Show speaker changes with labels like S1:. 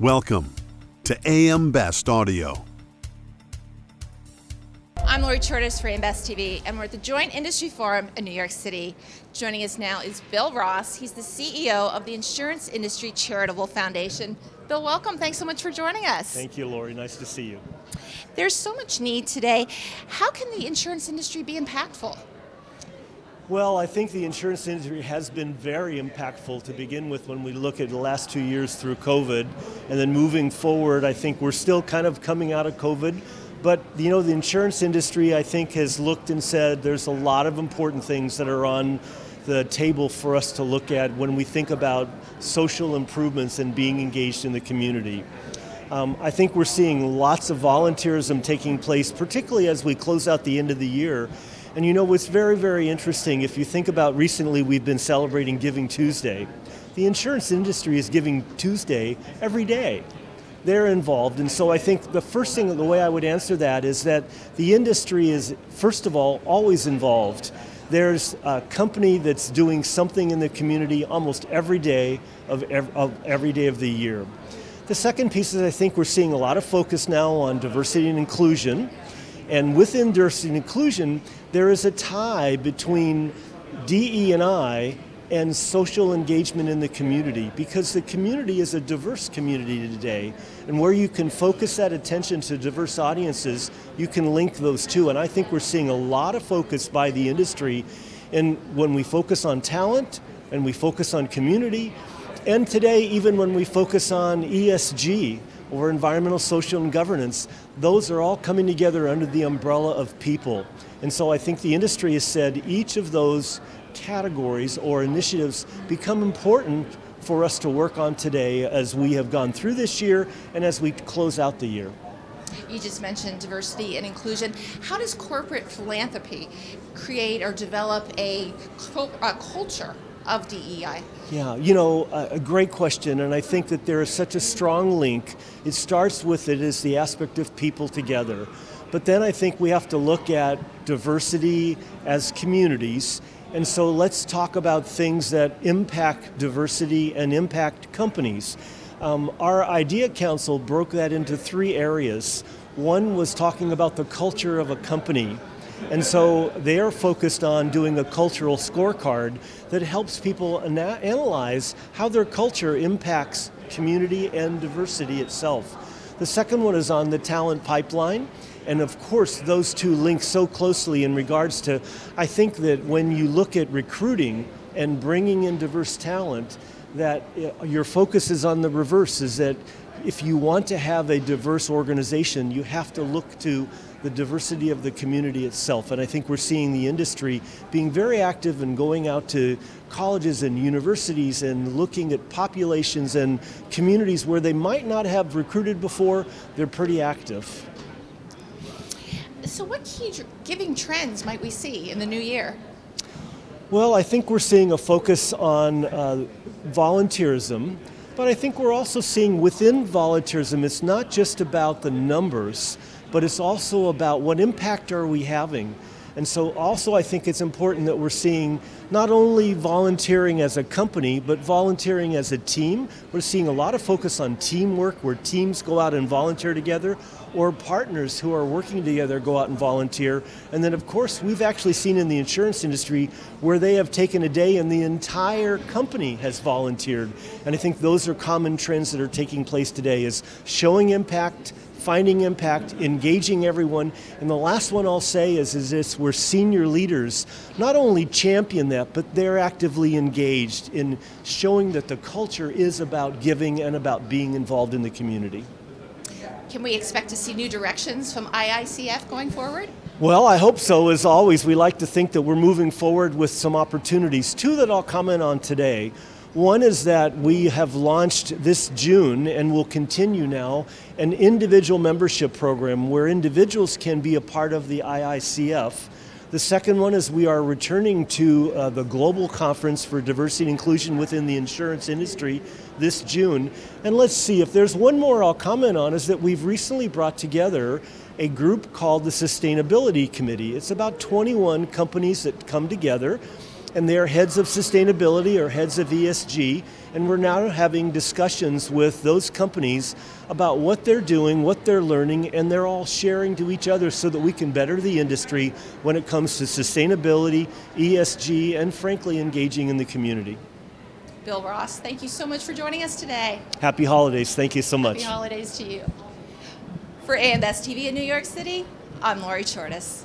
S1: Welcome to AM Best Audio.
S2: I'm Lori Chordas for AM Best TV, and we're at the Joint Industry Forum in New York City. Joining us now is Bill Ross. He's the CEO of the Insurance Industry Charitable Foundation. Bill, welcome. Thanks so much for joining us.
S3: Thank you, Lori. Nice to see you.
S2: There's so much need today. How can the insurance industry be impactful?
S3: Well, I think the insurance industry has been very impactful to begin with when we look at the last two years through COVID. And then moving forward, I think we're still kind of coming out of COVID. But you know, the insurance industry, I think, has looked and said there's a lot of important things that are on the table for us to look at when we think about social improvements and being engaged in the community. Um, I think we're seeing lots of volunteerism taking place, particularly as we close out the end of the year. And you know what's very, very interesting, if you think about recently we've been celebrating Giving Tuesday, the insurance industry is Giving Tuesday every day. They're involved, and so I think the first thing, the way I would answer that is that the industry is, first of all, always involved. There's a company that's doing something in the community almost every day of every, day of the year. The second piece is I think we're seeing a lot of focus now on diversity and inclusion. And within diversity and inclusion, there is a tie between DE&I and social engagement in the community because the community is a diverse community today. And where you can focus that attention to diverse audiences, you can link those two. And I think we're seeing a lot of focus by the industry. And when we focus on talent and we focus on community, and today, even when we focus on ESG, or environmental, social, and governance, those are all coming together under the umbrella of people. And so I think the industry has said each of those categories or initiatives become important for us to work on today as we have gone through this year and as we close out the year.
S2: You just mentioned diversity and inclusion. How does corporate philanthropy create or develop a, a culture of DEI?
S3: Yeah, you know, a great question, and I think that there is such a strong link. It starts with it as the aspect of people together. But then I think we have to look at diversity as communities. And so let's talk about things that impact diversity and impact companies. Um, our Idea Council broke that into three areas. One was talking about the culture of a company and so they are focused on doing a cultural scorecard that helps people ana- analyze how their culture impacts community and diversity itself. The second one is on the talent pipeline. And of course, those two link so closely in regards to, I think that when you look at recruiting and bringing in diverse talent, that uh, your focus is on the reverse, is that if you want to have a diverse organization, you have to look to the diversity of the community itself. And I think we're seeing the industry being very active and going out to colleges and universities and looking at populations and communities where they might not have recruited before. They're pretty active.
S2: So, what key giving trends might we see in the new year?
S3: Well, I think we're seeing a focus on uh, volunteerism, but I think we're also seeing within volunteerism, it's not just about the numbers, but it's also about what impact are we having. And so, also, I think it's important that we're seeing not only volunteering as a company, but volunteering as a team. We're seeing a lot of focus on teamwork, where teams go out and volunteer together, or partners who are working together go out and volunteer. And then, of course, we've actually seen in the insurance industry where they have taken a day and the entire company has volunteered. And I think those are common trends that are taking place today: is showing impact finding impact, engaging everyone. And the last one I'll say is, is this where senior leaders not only champion that, but they're actively engaged in showing that the culture is about giving and about being involved in the community.
S2: Can we expect to see new directions from IICF going forward?
S3: Well, I hope so. As always, we like to think that we're moving forward with some opportunities. Two that I'll comment on today. One is that we have launched this June and will continue now an individual membership program where individuals can be a part of the IICF. The second one is we are returning to uh, the global conference for diversity and inclusion within the insurance industry this June. And let's see, if there's one more I'll comment on, is that we've recently brought together a group called the Sustainability Committee. It's about 21 companies that come together and they're heads of sustainability or heads of ESG, and we're now having discussions with those companies about what they're doing, what they're learning, and they're all sharing to each other so that we can better the industry when it comes to sustainability, ESG, and frankly, engaging in the community.
S2: Bill Ross, thank you so much for joining us today.
S3: Happy holidays. Thank you so much.
S2: Happy holidays to you. For AM Best TV in New York City, I'm Lori Chordas.